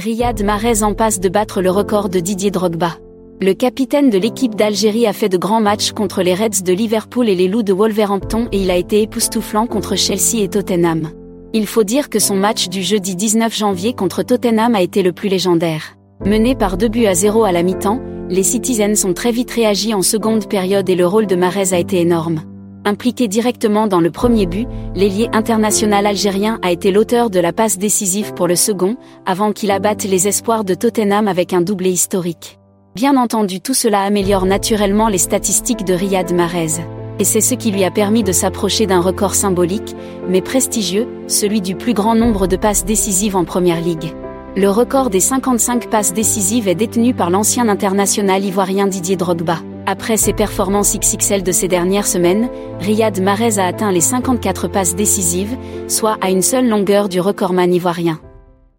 Riyad Mahrez en passe de battre le record de Didier Drogba. Le capitaine de l'équipe d'Algérie a fait de grands matchs contre les Reds de Liverpool et les Loups de Wolverhampton et il a été époustouflant contre Chelsea et Tottenham. Il faut dire que son match du jeudi 19 janvier contre Tottenham a été le plus légendaire. Mené par deux buts à zéro à la mi-temps, les Citizens ont très vite réagi en seconde période et le rôle de Mahrez a été énorme. Impliqué directement dans le premier but, l'ailier international algérien a été l'auteur de la passe décisive pour le second, avant qu'il abatte les espoirs de Tottenham avec un doublé historique. Bien entendu tout cela améliore naturellement les statistiques de Riyad Mahrez et c'est ce qui lui a permis de s'approcher d'un record symbolique, mais prestigieux, celui du plus grand nombre de passes décisives en Première Ligue. Le record des 55 passes décisives est détenu par l'ancien international ivoirien Didier Drogba. Après ses performances XXL de ces dernières semaines, Riyad Mahrez a atteint les 54 passes décisives, soit à une seule longueur du recordman ivoirien.